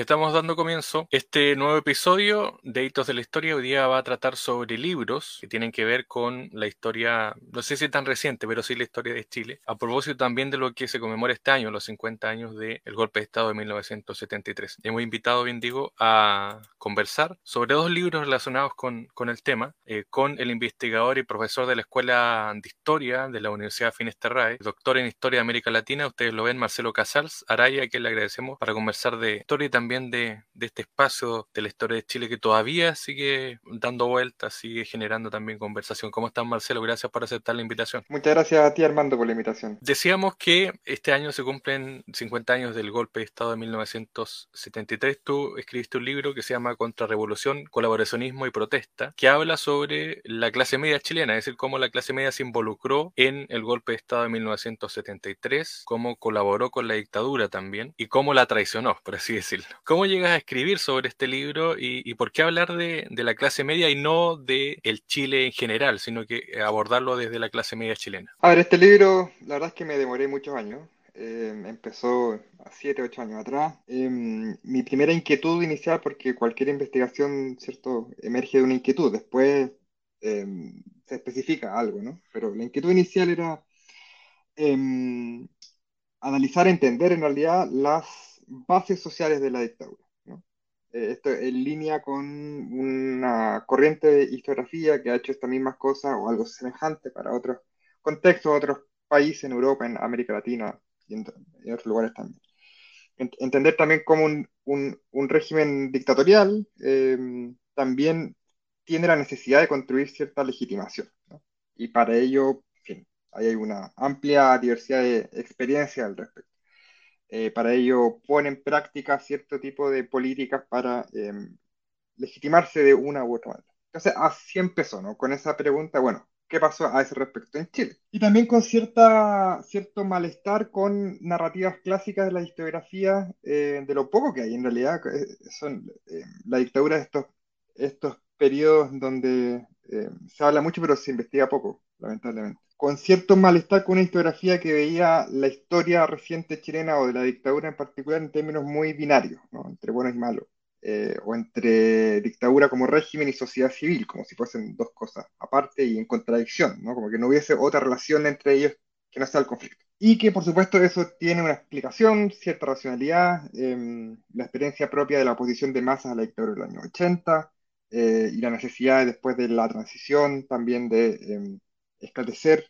Estamos dando comienzo. Este nuevo episodio de Hitos de la Historia hoy día va a tratar sobre libros que tienen que ver con la historia, no sé si tan reciente, pero sí la historia de Chile. A propósito también de lo que se conmemora este año, los 50 años del golpe de Estado de 1973. Hemos invitado, bien digo, a conversar sobre dos libros relacionados con, con el tema, eh, con el investigador y profesor de la Escuela de Historia de la Universidad Finisterrae, doctor en Historia de América Latina, ustedes lo ven, Marcelo Casals Araya, a quien le agradecemos para conversar de historia y también de, este espacio de la historia de Chile que todavía sigue dando vueltas, sigue generando también conversación. ¿Cómo estás, Marcelo? Gracias por aceptar la invitación. Muchas gracias a ti, Armando, por la invitación. Decíamos que este año se cumplen 50 años del golpe de Estado de 1973. Tú escribiste un libro que se llama Contrarrevolución, Colaboracionismo y Protesta, que habla sobre la clase media chilena, es decir, cómo la clase media se involucró en el golpe de Estado de 1973, cómo colaboró con la dictadura también y cómo la traicionó, por así decirlo. ¿Cómo llegas a escribir sobre este libro y, por qué hablar de, la clase media y no de el Chile en general, sino que abordarlo desde la clase media chilena? A ver, este libro, la verdad es que me demoré muchos años. Eh, empezó a 7, 8 años atrás. Em, mi primera inquietud inicial, porque cualquier investigación, ¿cierto?, emerge de una inquietud. Después em, se especifica algo, ¿no? Pero la inquietud inicial era analizar, entender en realidad las bases sociales de la dictadura. Eh, esto en línea con una corriente de historiografía que ha hecho estas mismas cosas o algo semejante para otros contextos, otros países en Europa, en América Latina y en, otros lugares también. entender también cómo un, régimen dictatorial em, también tiene la necesidad de construir cierta legitimación. Y para ello, en fin, hay una amplia diversidad de experiencias al respecto. Eh, para ello pone en práctica cierto tipo de políticas para em, legitimarse de una u otra manera. Entonces, así empezó, ¿no? Con esa pregunta, bueno, ¿qué pasó a ese respecto en Chile? Y también con cierta, cierto malestar con narrativas clásicas de la historiografía, eh, de lo poco que hay en realidad, eh, son la dictadura de estos, estos periodos donde se habla mucho pero se investiga poco, lamentablemente con cierto malestar con una historiografía que veía la historia reciente chilena o de la dictadura en particular en términos muy binarios, entre buenos y malos, eh, o entre dictadura como régimen y sociedad civil, como si fuesen dos cosas aparte y en contradicción, ¿no? como que no hubiese otra relación entre ellos que no sea el conflicto. Y que por supuesto eso tiene una explicación, cierta racionalidad, em, la experiencia propia de la oposición de masas a la dictadura del año 80, eh, y la necesidad después de la transición también de em, esclarecer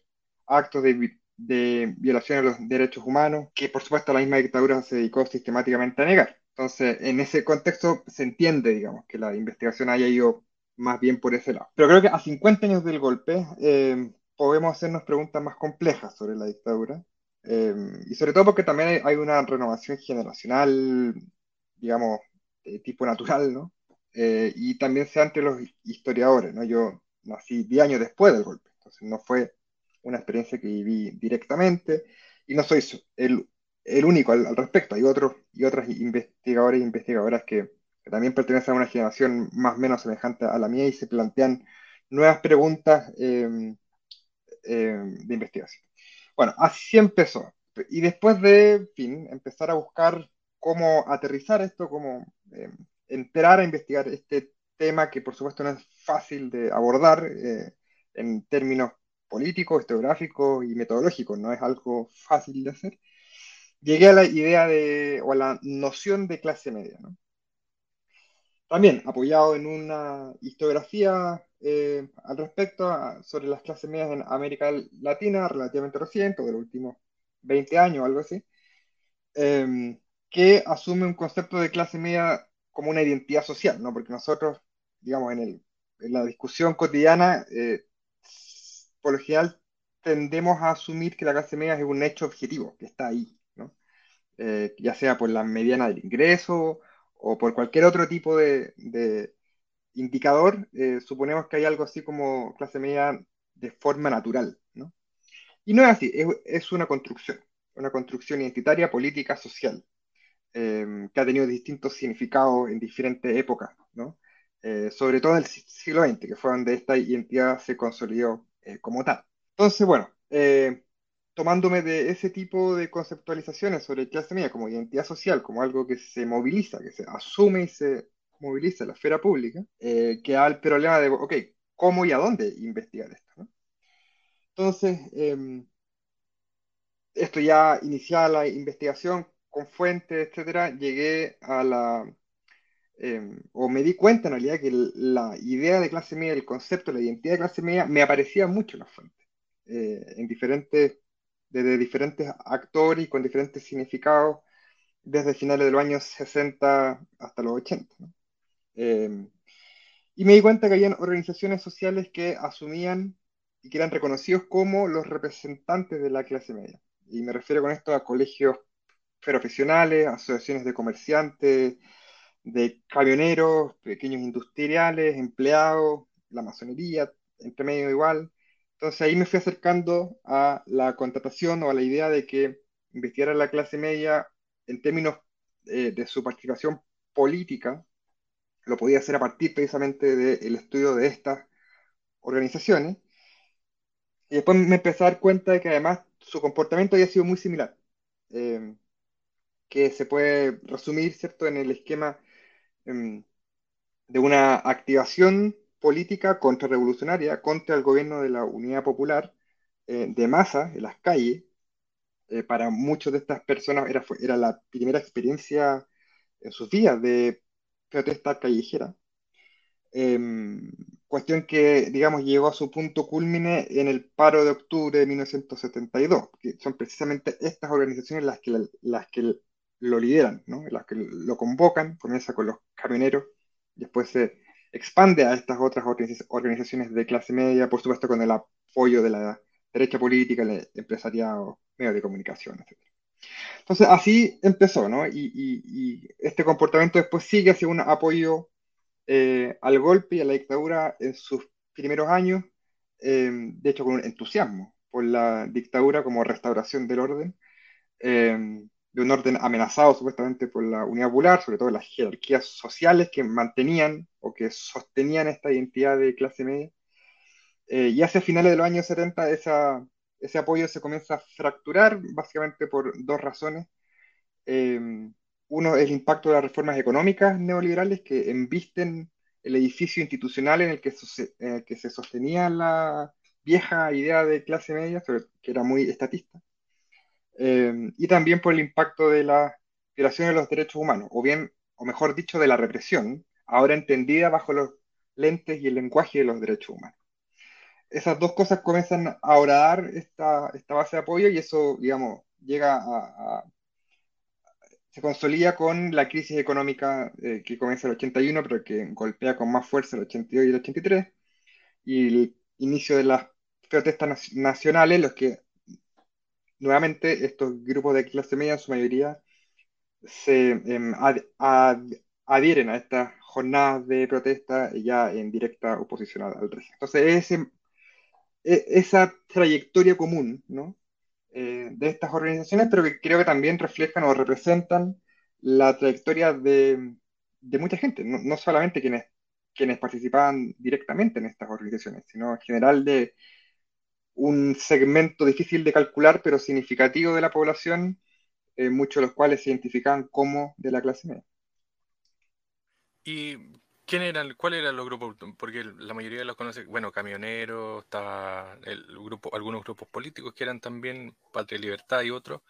actos de, violación de los derechos humanos, que por supuesto la misma dictadura se dedicó sistemáticamente a negar. Entonces, en ese contexto se entiende, digamos, que la investigación haya ido más bien por ese lado. Pero creo que a 50 años del golpe eh, podemos hacernos preguntas más complejas sobre la dictadura. Eh, y sobre todo porque también hay, una renovación generacional, digamos, de tipo natural, ¿no? Eh, y también sea entre los historiadores, ¿no? Yo nací 10 años después del golpe. No fue una experiencia que viví directamente y no soy el, el único al, respecto. Hay otros y otras investigadores e investigadoras que, también pertenecen a una generación más o menos semejante a la mía y se plantean nuevas preguntas em, em, de investigación. Bueno, así empezó. Y después de, fin, empezar a buscar cómo aterrizar esto, cómo em, entrar a investigar este tema que por supuesto no es fácil de abordar, eh, en términos políticos, historiográficos y metodológicos, no es algo fácil de hacer, llegué a la idea de, o a la noción de clase media. También apoyado en una historiografía eh, al respecto sobre las clases medias en América Latina relativamente reciente, de los últimos 20 años o algo así, em, que asume un concepto de clase media como una identidad social, ¿no? porque nosotros, digamos, en, el, en la discusión cotidiana, eh, por lo general tendemos a asumir que la clase media es un hecho objetivo, que está ahí, ¿no? Eh, ya sea por la mediana del ingreso o por cualquier otro tipo de, indicador, eh, suponemos que hay algo así como clase media de forma natural, ¿no? Y no es así, es, una construcción, una construcción identitaria, política, social, eh, que ha tenido distintos significados en diferentes épocas, ¿no? sobre todo en el siglo XX, que fue donde esta identidad se consolidó eh, como tal. Entonces, bueno, eh, tomándome de ese tipo de conceptualizaciones sobre clase media como identidad social, como algo que se moviliza, que se asume y se moviliza en la esfera pública, eh, que el problema de, ok, ¿cómo y a dónde investigar esto? Entonces, em, esto ya iniciada la investigación con fuentes, etcétera, llegué a la, em, o me di cuenta en realidad que la idea de clase media, el concepto, la identidad de clase media, me aparecía mucho en las fuentes, eh, en diferentes, desde diferentes actores y con diferentes significados, desde finales de los años 60 hasta los 80. Em, y me di cuenta que había organizaciones sociales que asumían y que eran reconocidos como los representantes de la clase media. Y me refiero con esto a colegios profesionales, asociaciones de comerciantes, de camioneros, pequeños industriales, empleados, la masonería, entre medio igual. Entonces ahí me fui acercando a la contratación o a la idea de que investigar a la clase media en términos eh, de su participación política, lo podía hacer a partir precisamente del estudio de estas organizaciones. Y después me empecé a dar cuenta de que además su comportamiento había sido muy similar, eh, que se puede resumir, ¿cierto?, en el esquema em, de una activación política contrarrevolucionaria contra el gobierno de la Unidad Popular eh, de masa en las calles. Eh, para muchas de estas personas era, era la primera experiencia en sus vidas de protesta callejera. Em, cuestión que, digamos, llegó a su punto culmine en el paro de octubre de 1972, que son precisamente estas organizaciones las que, las que lo lideran, ¿no? las que lo convocan, comienza con los camioneros, después se expande a estas otras organizaciones de clase media, por supuesto con el apoyo de la derecha política, el empresariado, medios de comunicación, etc. Entonces así empezó, ¿no? Y, y este comportamiento después sigue hacia un apoyo eh, al golpe y a la dictadura en sus primeros años, eh, de hecho con un entusiasmo por la dictadura como restauración del orden, eh, de un orden amenazado supuestamente por la unidad popular, sobre todo las jerarquías sociales que mantenían o que sostenían esta identidad de clase media. y hacia finales de los años 70 esa, ese apoyo se comienza a fracturar básicamente por dos razones. Uno es el impacto de las reformas económicas neoliberales que embisten el edificio institucional en el que, que se sostenía la vieja idea de clase media, que era muy estatista, eh, y también por el impacto de la violación de los derechos humanos, o bien, o mejor dicho, de la represión, ahora entendida bajo los lentes y el lenguaje de los derechos humanos. Esas dos cosas comienzan a orar esta, esta base de apoyo y eso, digamos, llega a se consolida con la crisis económica eh, que comienza el 81, pero que golpea con más fuerza el 82 y el 83, y el inicio de las protestas nacionales, los que nuevamente estos grupos de clase media en su mayoría se em, adhieren a estas jornadas de protesta ya en directa oposición al régimen. Entonces, ese, e, esa trayectoria común, ¿no? Eh, de estas organizaciones, pero que creo que también reflejan o representan la trayectoria de, mucha gente, no, solamente quienes, quienes participaban directamente en estas organizaciones, sino en general de un segmento difícil de calcular, pero significativo de la población, eh, muchos de los cuales se identificaban como de la clase media. ¿Y ¿Quién eran, ¿Cuál eran los grupos? Porque la mayoría los conoce, bueno, camioneros, estaba el grupo, algunos grupos políticos que eran también Patria y Libertad y otros,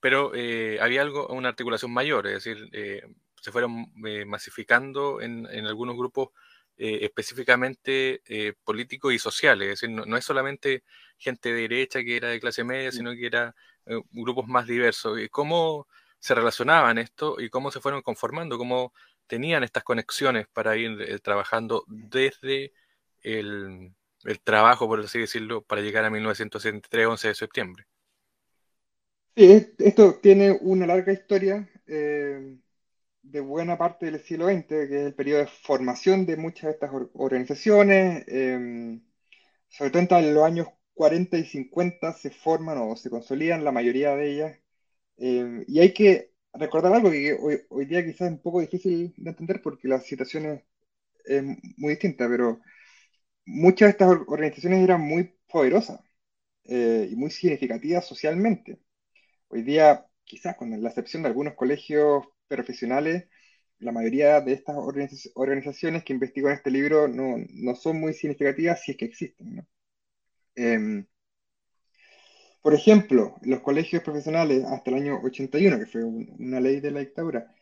pero eh, había algo, una articulación mayor, es decir, eh, se fueron masificando en, algunos grupos específicamente políticos y sociales, es decir, no, es solamente gente de derecha que era de clase media, sino que era grupos más diversos. ¿Cómo se relacionaban esto y cómo se fueron conformando? ¿Cómo tenían estas conexiones para ir eh, trabajando desde el, trabajo, por así decirlo, para llegar a 1973, 11 de septiembre. Sí, esto tiene una larga historia eh, de buena parte del siglo XX, que es el periodo de formación de muchas de estas organizaciones. Em, sobre todo en los años 40 y 50 se forman o se consolidan la mayoría de ellas. Em, y hay que recordar algo que hoy, día quizás es un poco difícil de entender porque la situación es, muy distinta, pero muchas de estas organizaciones eran muy poderosas. eh, y muy significativa socialmente. Hoy día, quizás con la excepción de algunos colegios profesionales, la mayoría de estas organizaciones que investigo en este libro no, no, son muy significativas si es que existen. Em, por ejemplo, los colegios profesionales hasta el año 81, que fue una ley de la dictadura,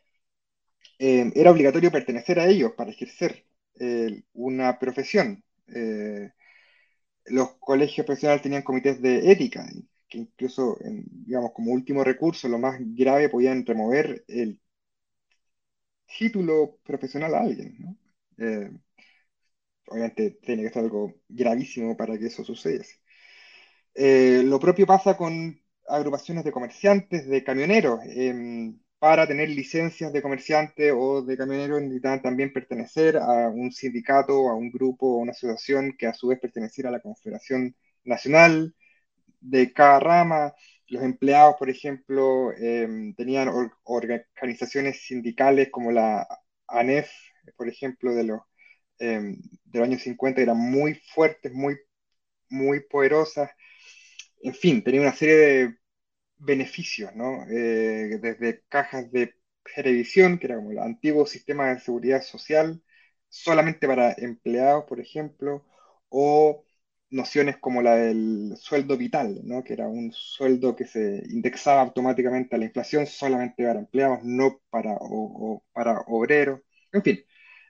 em, era obligatorio pertenecer a ellos para ejercer una profesión. Eh, los colegios profesionales tenían comités de ética, que incluso, digamos, como último recurso, lo más grave, podían remover el título profesional a alguien, ¿no? Eh, obviamente tiene que ser algo gravísimo para que eso suceda. Eh, lo propio pasa con agrupaciones de comerciantes, de camioneros. Em, para tener licencias de comerciante o de camioneros necesitan también pertenecer a un sindicato, a un grupo, a una asociación que a su vez perteneciera a la Confederación Nacional de cada rama. Los empleados, por ejemplo, em, tenían organizaciones sindicales como la ANEF, por ejemplo, de los, em, de años 50, eran muy fuertes, muy, muy poderosas. En fin, tenía una serie de beneficios, ¿no? Eh, desde cajas de televisión, que era como el antiguo sistema de seguridad social, solamente para empleados, por ejemplo, o nociones como la del sueldo vital, ¿no? que era un sueldo que se indexaba automáticamente a la inflación solamente para empleados, no para, o, para obreros. En fin,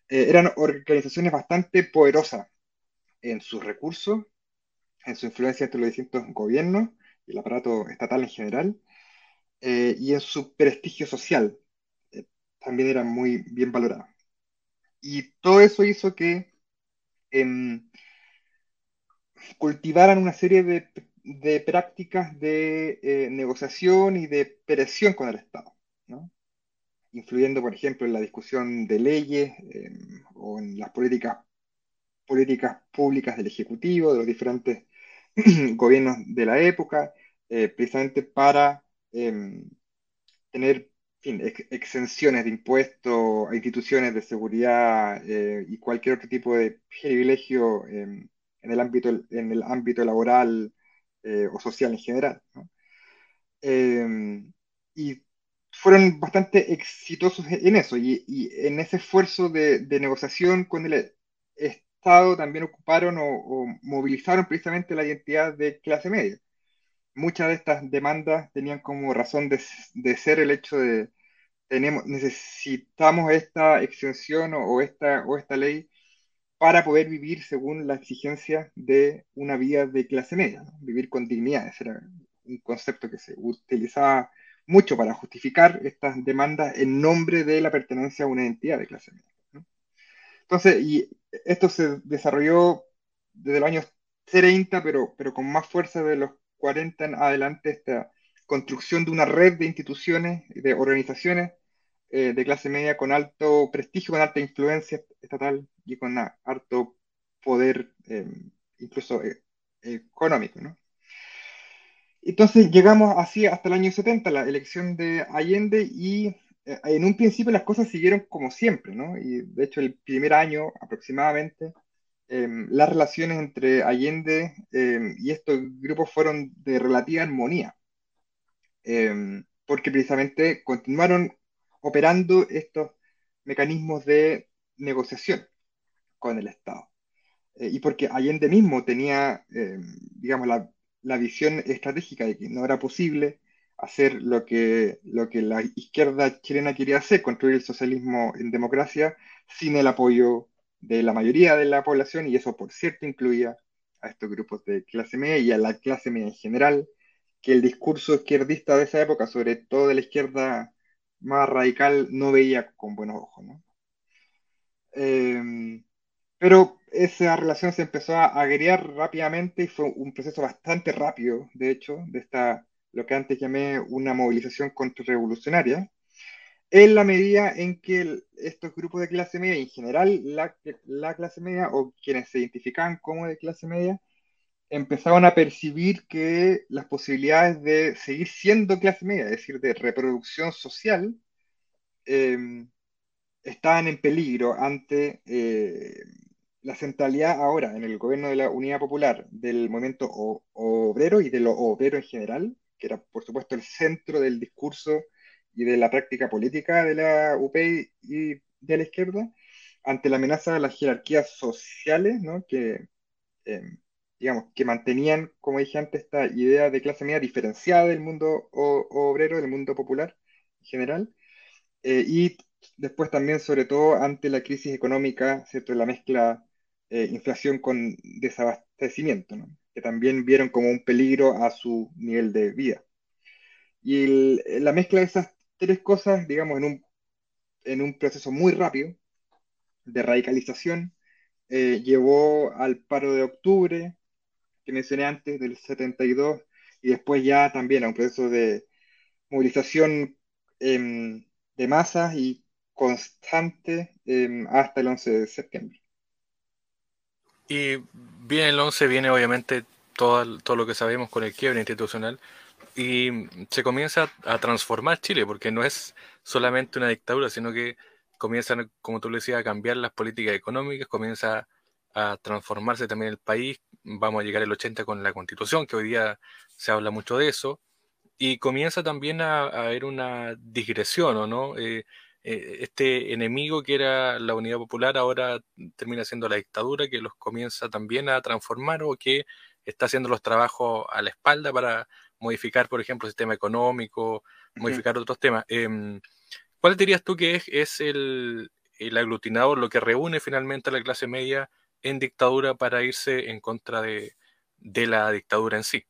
eh, eran organizaciones bastante poderosas en sus recursos, en su influencia entre los distintos gobiernos y el aparato estatal en general, eh, y en su prestigio social. Eh, también eran muy bien valoradas. Y todo eso hizo que cultivaran una serie de, prácticas de eh, negociación y de presión con el Estado, influyendo, por ejemplo, en la discusión de leyes em, o en las políticas, políticas públicas del Ejecutivo, de los diferentes gobiernos de la época, eh, precisamente para em, tener exenciones de impuestos a instituciones de seguridad eh, y cualquier otro tipo de privilegio em, en, el ámbito, en el ámbito laboral eh, o social en general. Em, y fueron bastante exitosos en eso y, en ese esfuerzo de, negociación con el Estado también ocuparon o movilizaron precisamente la identidad de clase media muchas de estas demandas tenían como razón de, ser el hecho de tenemos, necesitamos esta exención o, esta, o esta ley para poder vivir según la exigencia de una vida de clase media, vivir con dignidad. Ese era un concepto que se utilizaba mucho para justificar estas demandas en nombre de la pertenencia a una identidad de clase media. Entonces, y esto se desarrolló desde los años 30, pero, pero con más fuerza de los 40 en adelante esta construcción de una red de instituciones, de organizaciones eh, de clase media con alto prestigio, con alta influencia estatal y con alto poder, eh, incluso eh, económico. ¿no? Entonces llegamos así hasta el año 70, la elección de Allende, y en un principio las cosas siguieron como siempre, ¿no? Y de hecho el primer año aproximadamente Em, las relaciones entre Allende em, y estos grupos fueron de relativa armonía, em, porque precisamente continuaron operando estos mecanismos de negociación con el Estado. Eh, y porque Allende mismo tenía, digamos, la, la, visión estratégica de que no era posible hacer lo que, lo que la izquierda chilena quería hacer, construir el socialismo en democracia, sin el apoyo de la mayoría de la población, y eso por cierto incluía a estos grupos de clase media y a la clase media en general, que el discurso izquierdista de esa época, sobre todo de la izquierda más radical, no veía con buenos ojos. Em, pero esa relación se empezó a agregar rápidamente y fue un proceso bastante rápido, de hecho, de esta, lo que antes llamé una movilización contrarrevolucionaria, en la medida en que estos grupos de clase media, en general la, la, clase media o quienes se identificaban como de clase media, empezaban a percibir que las posibilidades de seguir siendo clase media, es decir, de reproducción social, em, estaban en peligro ante, eh, la centralidad ahora en el gobierno de la Unidad Popular del movimiento obrero y de lo obrero en general, que era por supuesto el centro del discurso y de la práctica política de la UP y de la izquierda, ante la amenaza de las jerarquías sociales, ¿no? que, eh, digamos, que mantenían, como dije antes, esta idea de clase media diferenciada del mundo obrero, del mundo popular en general, eh, y después también, sobre todo, ante la crisis económica, ¿cierto? la mezcla eh, inflación con desabastecimiento, que también vieron como un peligro a su nivel de vida. Y la mezcla de esas tres cosas, digamos, en un, en un proceso muy rápido de radicalización, eh, llevó al paro de octubre, que mencioné antes, del 72, y después ya también a un proceso de movilización em, de masas y constante em, hasta el 11 de septiembre. Y viene el 11, viene obviamente todo, todo lo que sabemos con el quiebre institucional y se comienza a transformar Chile, porque no es solamente una dictadura, sino que comienzan, como tú le decías, a cambiar las políticas económicas, comienza a transformarse también el país, vamos a llegar el 80 con la constitución, que hoy día se habla mucho de eso, y comienza también a, haber una digresión, ¿o no? Eh, eh, este enemigo que era la unidad popular ahora termina siendo la dictadura, que los comienza también a transformar o que está haciendo los trabajos a la espalda para modificar, por ejemplo, el sistema económico, modificar otros temas. Em, ¿Cuál dirías tú que es, el, aglutinador, lo que reúne finalmente a la clase media en dictadura para irse en contra de, la dictadura en sí?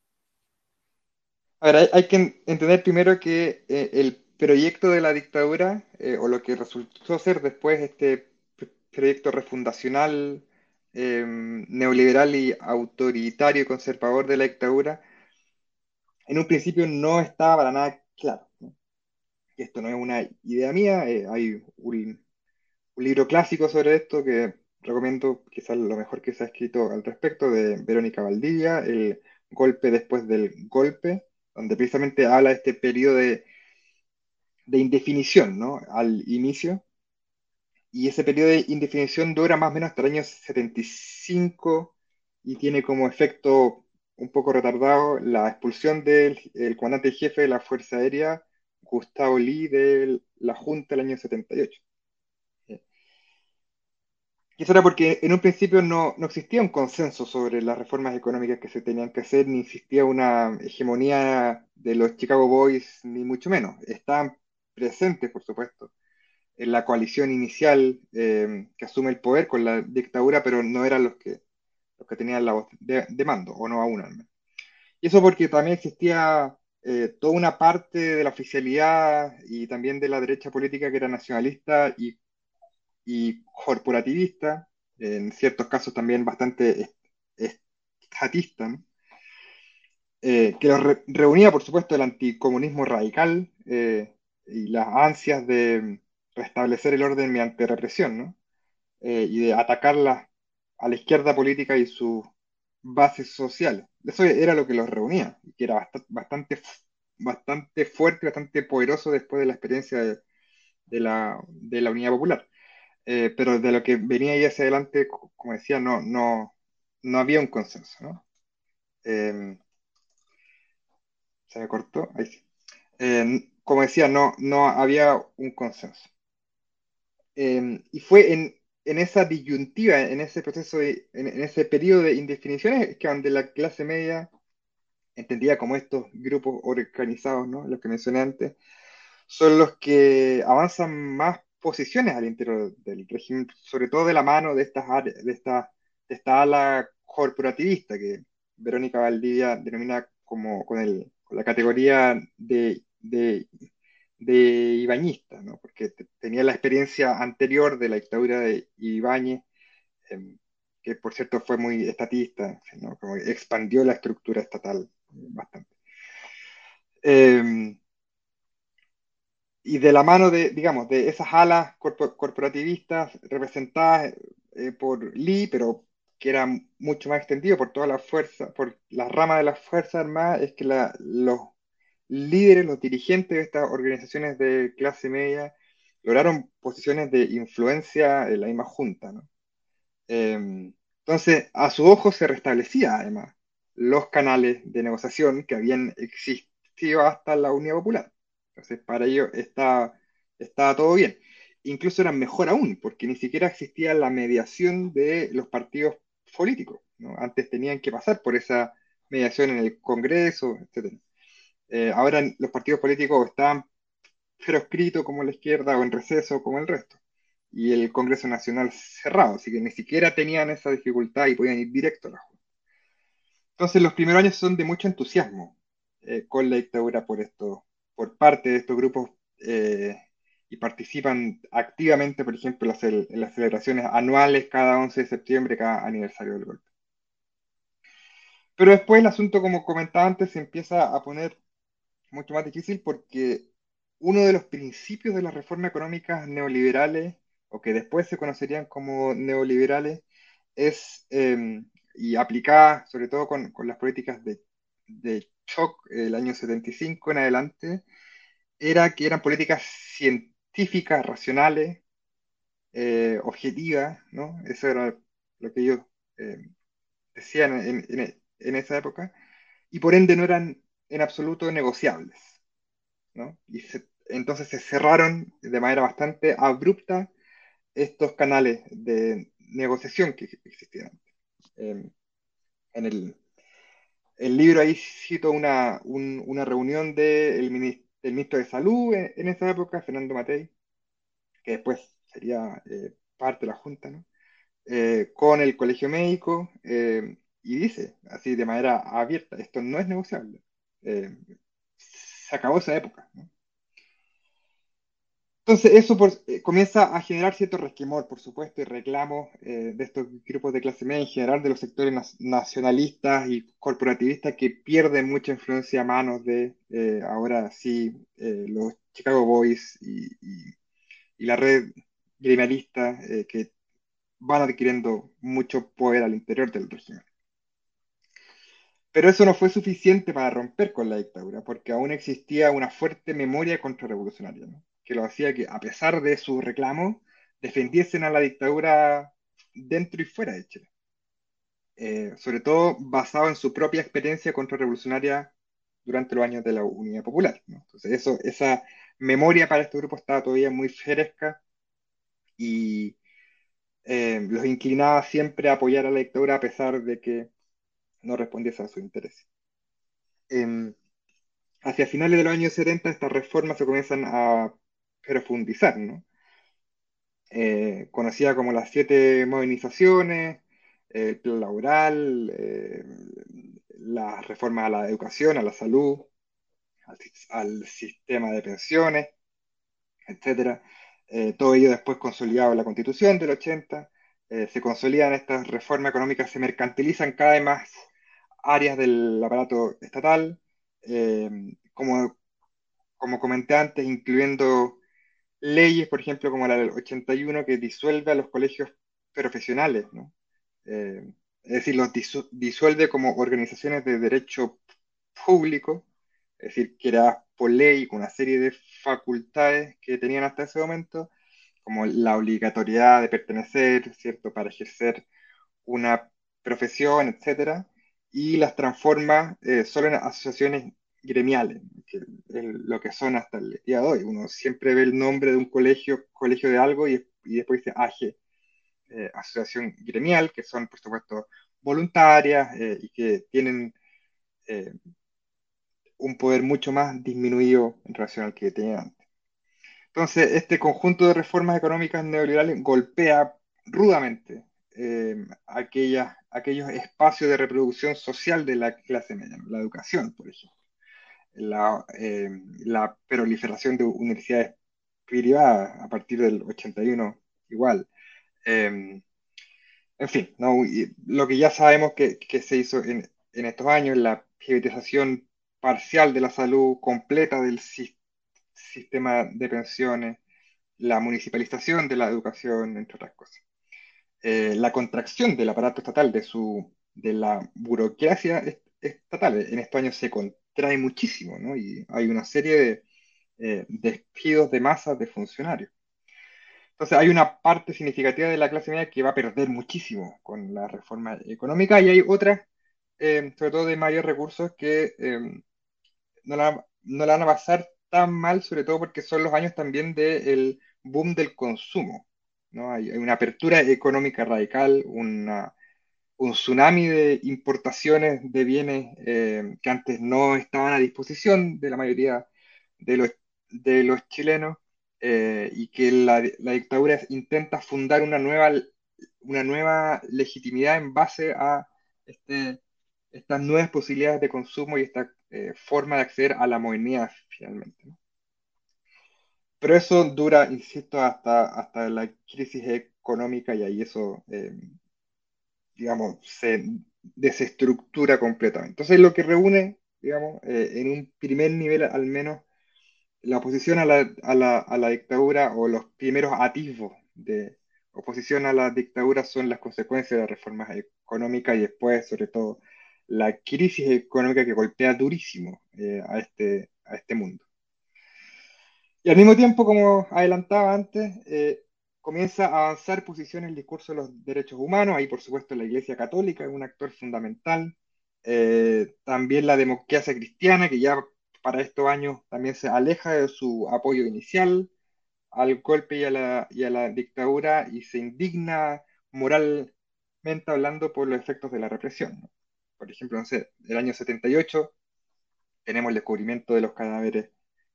A ver, hay, que entender primero que eh, el proyecto de la dictadura, eh, o lo que resultó ser después este proyecto refundacional, em, neoliberal y autoritario y conservador de la dictadura, en un principio no estaba para nada claro esto no es una idea mía, eh, hay un, libro clásico sobre esto que recomiendo, quizás lo mejor que se ha escrito al respecto, de Verónica Valdivia, El golpe después del golpe, donde precisamente habla de este periodo de, indefinición, ¿no? Al inicio. Y ese periodo de indefinición dura más o menos hasta el año 75 y tiene como efecto un poco retardado la expulsión del comandante jefe de la Fuerza Aérea Gustavo Lee de la Junta del año 78. Y eso era porque en un principio no, existía un consenso sobre las reformas económicas que se tenían que hacer, ni existía una hegemonía de los Chicago Boys, ni mucho menos. Estaban presentes, por supuesto, en la coalición inicial eh, que asume el poder con la dictadura, pero no eran los que, los que tenían la voz de, mando, o no aún al menos. Y eso porque también existía eh, toda una parte de la oficialidad y también de la derecha política que era nacionalista y, corporativista, en ciertos casos también bastante estatista, eh, que reunía, por supuesto, el anticomunismo radical eh, y las ansias de restablecer el orden mediante represión, y de atacar a la izquierda política y sus bases sociales. Eso era lo que los reunía, y que era bastante, bastante fuerte, bastante poderoso después de la experiencia de, la, Unidad Popular. Eh, pero de lo que venía ahí hacia adelante, como decía, no, no, no había un consenso. Em, se me cortó, ahí sí. Em, como decía, no, no había un consenso. Em, y fue en, en esa disyuntiva, en ese proceso, en, ese periodo de indefiniciones, que donde la clase media, entendía como estos grupos organizados, ¿no? los que mencioné antes, son los que avanzan más posiciones al interior del régimen, sobre todo de la mano de, estas de, esta, de esta ala corporativista que Verónica Valdivia denomina como con, el, con la categoría de, de de Ibañista, ¿no? porque tenía la experiencia anterior de la dictadura de Ibáñez, em, que por cierto fue muy estatista, como expandió la estructura estatal bastante. Em, y de la mano de, digamos, de esas alas corporativistas representadas eh, por Lee, pero que era mucho más extendido por toda la fuerza, por la rama de las Fuerzas Armadas, es que los líderes, los dirigentes de estas organizaciones de clase media lograron posiciones de influencia en la misma junta, Em, entonces, a su ojo se restablecía además los canales de negociación que habían existido hasta la Unidad Popular. Entonces, para ello estaba, todo bien. Incluso era mejor aún, porque ni siquiera existía la mediación de los partidos políticos. Antes tenían que pasar por esa mediación en el Congreso, etc. Eh, ahora los partidos políticos están proscritos como la izquierda o en receso como el resto. Y el Congreso Nacional cerrado, así que ni siquiera tenían esa dificultad y podían ir directo a la Junta. Entonces los primeros años son de mucho entusiasmo eh, con la dictadura por esto, por parte de estos grupos eh, y participan activamente, por ejemplo, en las, celebraciones anuales cada 11 de septiembre, cada aniversario del golpe. Pero después el asunto, como comentaba antes, se empieza a poner mucho más difícil porque uno de los principios de las reformas económicas neoliberales, o que después se conocerían como neoliberales, es, em, y aplicada sobre todo con, las políticas de, de shock el año 75 en adelante, era que eran políticas científicas, racionales, eh, objetivas, ¿no? Eso era lo que ellos em, decían en, en esa época, y por ende no eran en absoluto negociables. ¿no? Y entonces se cerraron de manera bastante abrupta estos canales de negociación que existían. Eh, en el, el, libro ahí cito una, una reunión del ministro de Salud en, esa época, Fernando Matei, que después sería eh, parte de la Junta, ¿no? Eh, con el Colegio Médico, y dice, así de manera abierta, esto no es negociable. Eh, se acabó esa época. Entonces, eso eh, comienza a generar cierto resquemor, por supuesto, y reclamos eh, de estos grupos de clase media, en general de los sectores nacionalistas y corporativistas que pierden mucha influencia a manos de, ahora sí, los Chicago Boys y, y la red gremialista que van adquiriendo mucho poder al interior del régimen. Pero eso no fue suficiente para romper con la dictadura, porque aún existía una fuerte memoria contrarrevolucionaria, ¿no? Que lo hacía que, a pesar de sus reclamos, defendiesen a la dictadura dentro y fuera de Chile. Eh, sobre todo basado en su propia experiencia contrarrevolucionaria durante los años de la Unidad Popular. Entonces, esa memoria para este grupo estaba todavía muy fresca y eh, los inclinaba siempre a apoyar a la dictadura a pesar de que no respondiese a su interés. hacia finales de los años 70 estas reformas se comienzan a profundizar, ¿no? Eh, conocida como las siete modernizaciones, el plan laboral, eh, las reformas a la educación, a la salud, al, sistema de pensiones, etc. Eh, todo ello después consolidado en la Constitución del 80. se consolidan estas reformas económicas, se mercantilizan cada vez más áreas del aparato estatal, como, como comenté antes, incluyendo leyes, por ejemplo, como la del 81, que disuelve a los colegios profesionales, ¿no? Eh, es decir, los disuelve como organizaciones de derecho público, es decir, que era por ley con una serie de facultades que tenían hasta ese momento, como la obligatoriedad de pertenecer, ¿cierto?, para ejercer una profesión, etcétera, y las transforma eh, solo en asociaciones gremiales, que es lo que son hasta el día de hoy. Uno siempre ve el nombre de un colegio, colegio de algo, y, después dice AGE, eh, asociación gremial, que son, por supuesto, voluntarias eh, y que tienen un poder mucho más disminuido en relación al que tenían antes. Entonces, este conjunto de reformas económicas neoliberales golpea rudamente eh, aquellos espacios de reproducción social de la clase media, la educación, por ejemplo, la, eh, la proliferación de universidades privadas a partir del 81 igual. Eh, en fin, lo que ya sabemos que, se hizo en, estos años, la privatización parcial de la salud, completa del sistema de pensiones, la municipalización de la educación, entre otras cosas. Eh, la contracción del aparato estatal, de, su, de la burocracia estatal. En estos años se contrae muchísimo, ¿no? Y hay una serie de eh, despidos de masas de funcionarios. Entonces hay una parte significativa de la clase media que va a perder muchísimo con la reforma económica y hay otras, eh, sobre todo de mayores recursos, que la, no la van a pasar tan mal, sobre todo porque son los años también del boom del consumo. ¿no? Hay, una apertura económica radical, una, un tsunami de importaciones de bienes eh, que antes no estaban a disposición de la mayoría de los, de los chilenos eh, y que la, dictadura intenta fundar una nueva, una nueva legitimidad en base a este, estas nuevas posibilidades de consumo y esta eh, forma de acceder a la modernidad finalmente. Pero eso dura, insisto, hasta, hasta la crisis económica y ahí eso, eh, digamos, se desestructura completamente. Entonces lo que reúne, digamos, en un primer nivel al menos, la oposición a la, a, la, a la, dictadura o los primeros atisbos de oposición a la dictadura son las consecuencias de las reformas económicas y después, sobre todo, la crisis económica que golpea durísimo eh, a, este, a este mundo. Y al mismo tiempo, como adelantaba antes, eh, comienza a avanzar posición en el discurso de los derechos humanos. Ahí, por supuesto, la Iglesia Católica es un actor fundamental. Eh, también la democracia cristiana, que ya para estos años también se aleja de su apoyo inicial al golpe y a la, y a la dictadura y se indigna moralmente hablando por los efectos de la represión. Por ejemplo, no sé, el año 78 tenemos el descubrimiento de los cadáveres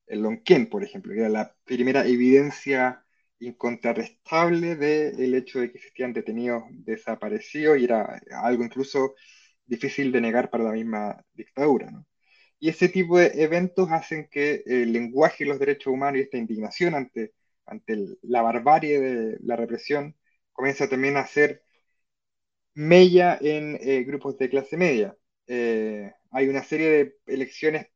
en Lonquén, por ejemplo, que era la primera evidencia incontrarrestable del hecho de que existían detenidos desaparecidos y era algo incluso difícil de negar para la misma dictadura. Y ese tipo de eventos hacen que el lenguaje de los derechos humanos y esta indignación ante, ante la barbarie de la represión comienza también a ser mella en eh, grupos de clase media. Eh, hay una serie de elecciones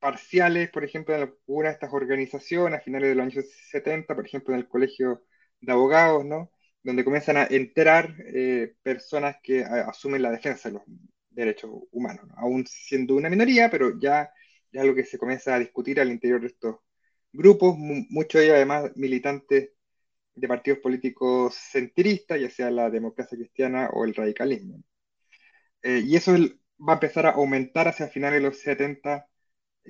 parciales, por ejemplo, en alguna de estas organizaciones a finales de los años 70, por ejemplo, en el Colegio de Abogados, ¿no? donde comienzan a entrar eh, personas que asumen la defensa de los derechos humanos, aún siendo una minoría, pero ya, ya algo que se comienza a discutir al interior de estos grupos, muchos de ellos además militantes de partidos políticos centristas, ya sea la democracia cristiana o el radicalismo. Eh, y eso va a empezar a aumentar hacia finales de los 70 y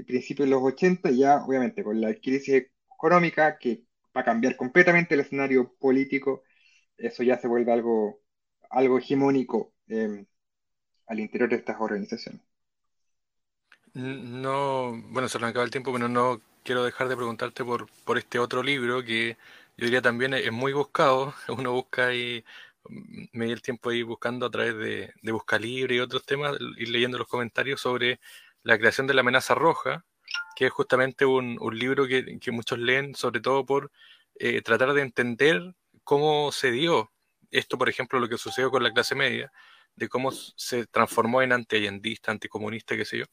principios de los 80, ya obviamente con la crisis económica que va a cambiar completamente el escenario político, eso ya se vuelve algo, algo hegemónico eh, al interior de estas organizaciones. No, bueno, se nos acaba el tiempo, pero no quiero dejar de preguntarte por, por este otro libro que yo diría también es muy buscado. Uno busca y me el tiempo ahí buscando a través de, de Busca Libre y otros temas, y leyendo los comentarios sobre la creación de la amenaza roja, que es justamente un, libro que, que, muchos leen, sobre todo por eh, tratar de entender cómo se dio esto, por ejemplo, lo que sucedió con la clase media, de cómo se transformó en antiallendista, anticomunista, qué sé yo,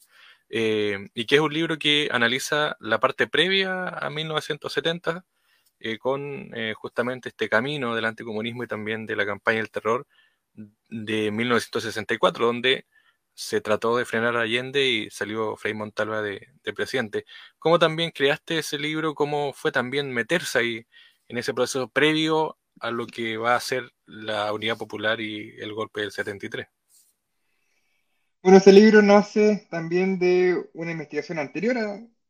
eh, y que es un libro que analiza la parte previa a 1970 eh, con eh, justamente este camino del anticomunismo y también de la campaña del terror de 1964, donde se trató de frenar a Allende y salió Frei Montalva de, de, presidente. ¿Cómo también creaste ese libro? ¿Cómo fue también meterse ahí en ese proceso previo a lo que va a ser la Unidad Popular y el golpe del 73. Bueno, ese libro nace también de una investigación anterior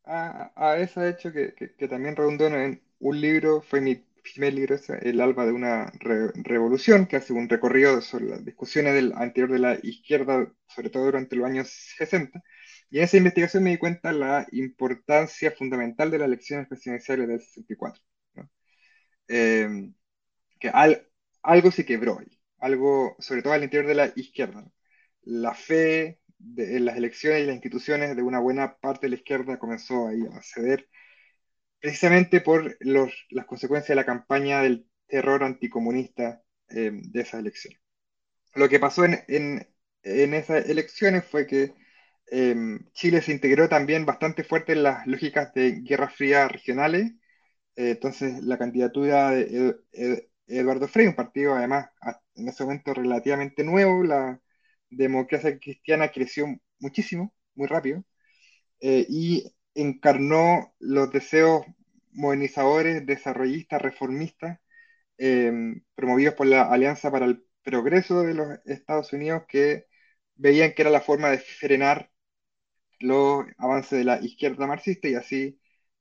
a, a, ese hecho que, que, también redundó en un libro, fue mi libro, El alba de una revolución, que hace un recorrido sobre las discusiones del anterior de la izquierda, sobre todo durante los años 60. Y en esa investigación me di cuenta la importancia fundamental de las elecciones presidenciales del 64. ¿no? Eh, que algo se quebró ahí, algo, sobre todo al interior de la izquierda. La fe en las elecciones y las instituciones de una buena parte de la izquierda comenzó ahí a ceder, precisamente por las consecuencias de la campaña del terror anticomunista eh, de esas elecciones. Lo que pasó en, esas elecciones fue que eh, Chile se integró también bastante fuerte en las lógicas de guerra fría regionales. Eh, entonces, la candidatura de Eduardo Frei, un partido además en ese momento relativamente nuevo, la democracia cristiana creció muchísimo, muy rápido, y encarnó los deseos modernizadores, desarrollistas, reformistas em, promovidos por la Alianza para el Progreso de los Estados Unidos, que veían que era la forma de frenar los avances de la izquierda marxista y así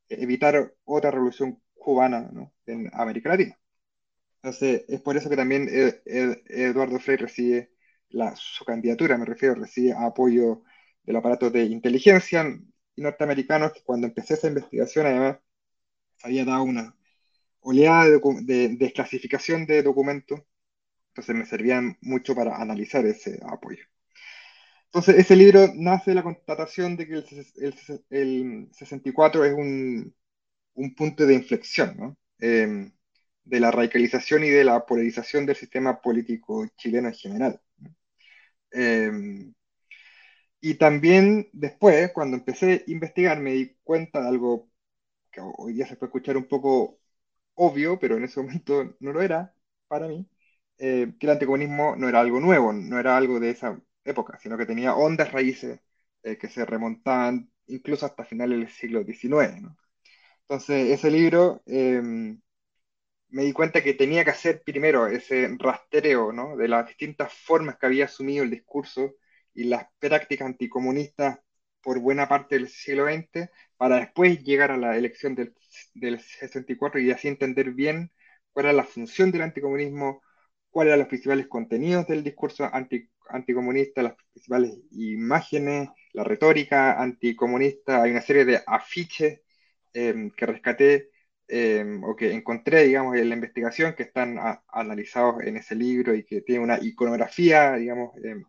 evitar otra revolución cubana en América Latina. Entonces, es por eso que también eh, eh, Eduardo Frei recibe su candidatura, me refiero, recibe apoyo del aparato de inteligencia norteamericanos, que cuando empecé esa investigación, además, había dado una oleada de, desclasificación de documentos, entonces me servían mucho para analizar ese apoyo. Entonces, ese libro nace de la constatación de que el, 64 es un, punto de inflexión, ¿no? Em, de la radicalización y de la polarización del sistema político chileno en general. Em, y también después, cuando empecé a investigar, me di cuenta de algo que hoy día se puede escuchar un poco obvio, pero en ese momento no lo era para mí, eh, que el anticomunismo no era algo nuevo, no era algo de esa época, sino que tenía hondas raíces eh, que se remontaban incluso hasta finales del siglo XIX. Entonces, ese libro em, me di cuenta que tenía que hacer primero ese rastreo ¿no? de las distintas formas que había asumido el discurso y las prácticas anticomunistas por buena parte del siglo XX, para después llegar a la elección del, del 64 y así entender bien cuál era la función del anticomunismo, cuáles eran los principales contenidos del discurso anticomunista, las principales imágenes, la retórica anticomunista. Hay una serie de afiches eh, que rescaté Em, o que encontré, digamos, en la investigación que están analizados en ese libro y que tiene una iconografía, digamos, em,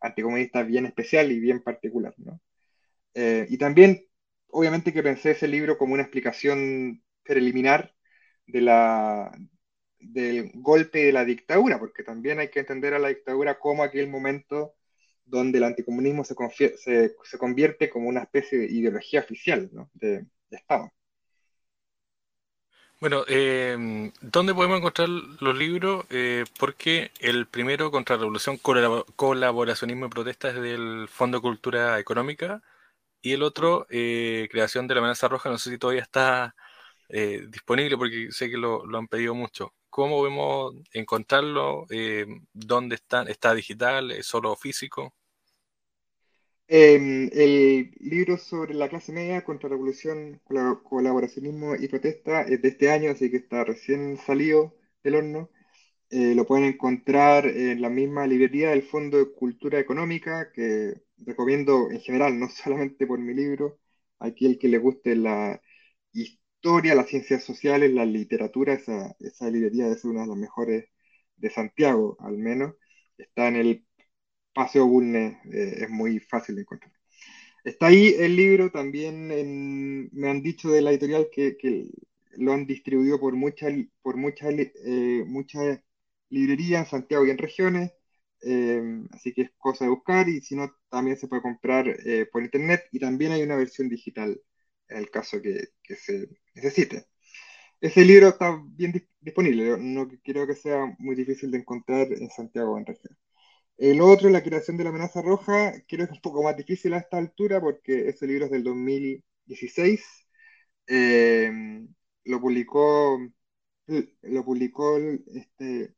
anticomunista bien especial y bien particular, ¿no? Eh, y también, obviamente que pensé ese libro como una explicación preliminar de la, del golpe de la dictadura, porque también hay que entender a la dictadura como aquel momento donde el anticomunismo se, se, se convierte como una especie de ideología oficial ¿no? de Estado. Bueno, eh, ¿dónde podemos encontrar los libros? Eh, porque el primero, Contra Revolución, Colaboracionismo y Protesta, es del Fondo Cultura Económica. Y el otro, eh, Creación de la Amenaza Roja, no sé si todavía está eh, disponible porque sé que lo, han pedido mucho. ¿Cómo podemos encontrarlo? ¿Dónde está? ¿Está digital? ¿Es solo físico? Em, el libro sobre la clase media contra revolución, colaboracionismo y protesta es de este año, así que está recién salido del horno. Eh, lo pueden encontrar en la misma librería del Fondo de Cultura Económica, que recomiendo en general, no solamente por mi libro. Aquí el que le guste la historia, las ciencias sociales, la literatura, esa, esa librería es una de las mejores de Santiago, al menos. Está en el Paseo Bulnes eh, es muy fácil de encontrar. Está ahí el libro, también me han dicho de la editorial que, lo han distribuido por muchas por muchas eh, muchas librerías en Santiago y en regiones, eh, así que es cosa de buscar y si no, también se puede comprar por internet y también hay una versión digital en el caso que, que se necesite. Ese libro está bien disponible, no creo que sea muy difícil de encontrar en Santiago o en regiones. El otro, La creación de la amenaza roja, creo que es un poco más difícil a esta altura porque ese libro es del 2016. Eh, lo publicó, lo publicó este,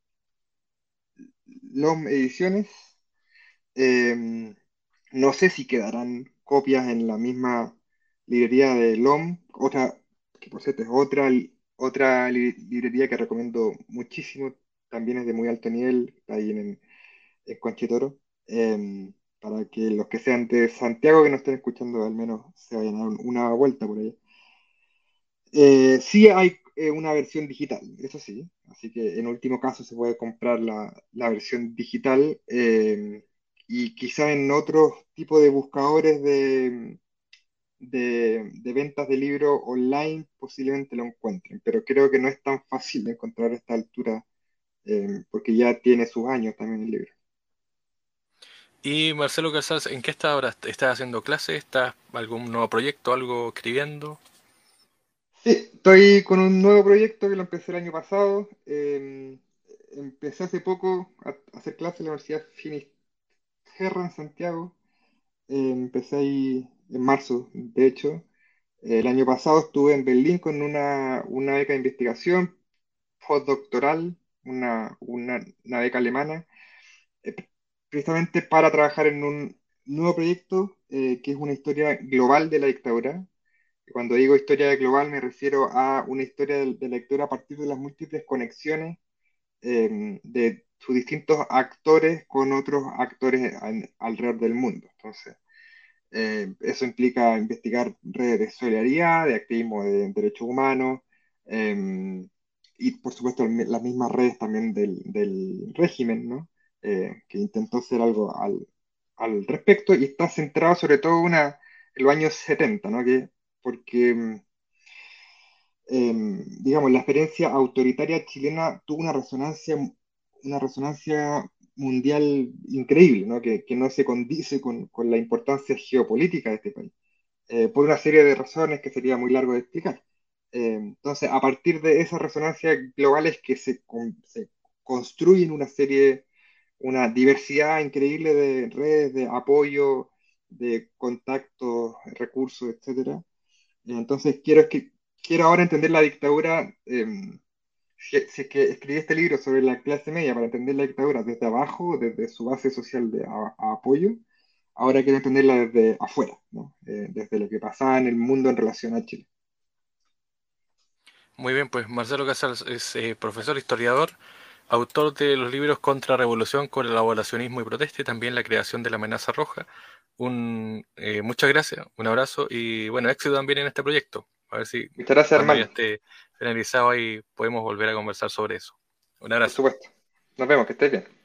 LOM Ediciones. Eh, no sé si quedarán copias en la misma librería de LOM, otra, que por cierto es otra, otra librería que recomiendo muchísimo, también es de muy alto nivel, está ahí en, en Conchitoro, em, para que los que sean de Santiago que no estén escuchando al menos se vayan a dar una vuelta por allá. Eh, sí hay eh, una versión digital, eso sí, así que en último caso se puede comprar la, versión digital em, y quizá en otros tipos de buscadores de, de, de, ventas de libros online posiblemente lo encuentren, pero creo que no es tan fácil de encontrar a esta altura em, porque ya tiene sus años también el libro. Y Marcelo Casals, ¿en qué estás ahora? ¿Estás haciendo clases? ¿Estás algún nuevo proyecto, algo escribiendo? Sí, estoy con un nuevo proyecto que lo empecé el año pasado. Em, empecé hace poco a hacer clases en la Universidad Finisterra en Santiago. Em, empecé ahí en marzo, de hecho. El año pasado estuve en Berlín con una, una beca de investigación postdoctoral, una, una, beca alemana, precisamente para trabajar en un nuevo proyecto eh, que es una historia global de la dictadura. Cuando digo historia global me refiero a una historia de, de la dictadura a partir de las múltiples conexiones eh, de sus distintos actores con otros actores alrededor del mundo. Entonces, eh, eso implica investigar redes de solidaridad, de activismo de derechos humanos, eh, y por supuesto las mismas redes también del, del régimen, ¿no? Eh, que intentó hacer algo al, al, respecto y está centrado sobre todo en los años 70, ¿no? Que, porque, em, digamos, la experiencia autoritaria chilena tuvo una resonancia, una resonancia mundial increíble, ¿no? Que, que no se condice con, con, la importancia geopolítica de este país, eh, por una serie de razones que sería muy largo de explicar. Eh, entonces, a partir de esas resonancias globales que se, se, construyen una serie, una diversidad increíble de redes de apoyo, de contactos, recursos, etc. Entonces, quiero, quiero ahora entender la dictadura. Eh, si, es que escribí este libro sobre la clase media para entender la dictadura desde abajo, desde su base social de apoyo, ahora quiero entenderla desde afuera, ¿no? eh, desde lo que pasaba en el mundo en relación a Chile. Muy bien, pues Marcelo Casals es eh, profesor historiador, autor de los libros Contra Revolución, Colaboracionismo y Protesta y también La creación de la amenaza roja. Un, eh, muchas gracias, un abrazo y bueno, éxito también en este proyecto. A ver si Muchas gracias, hermano. esté finalizado ahí podemos volver a conversar sobre eso. Un Por abrazo. supuesto. Nos vemos, que estés bien.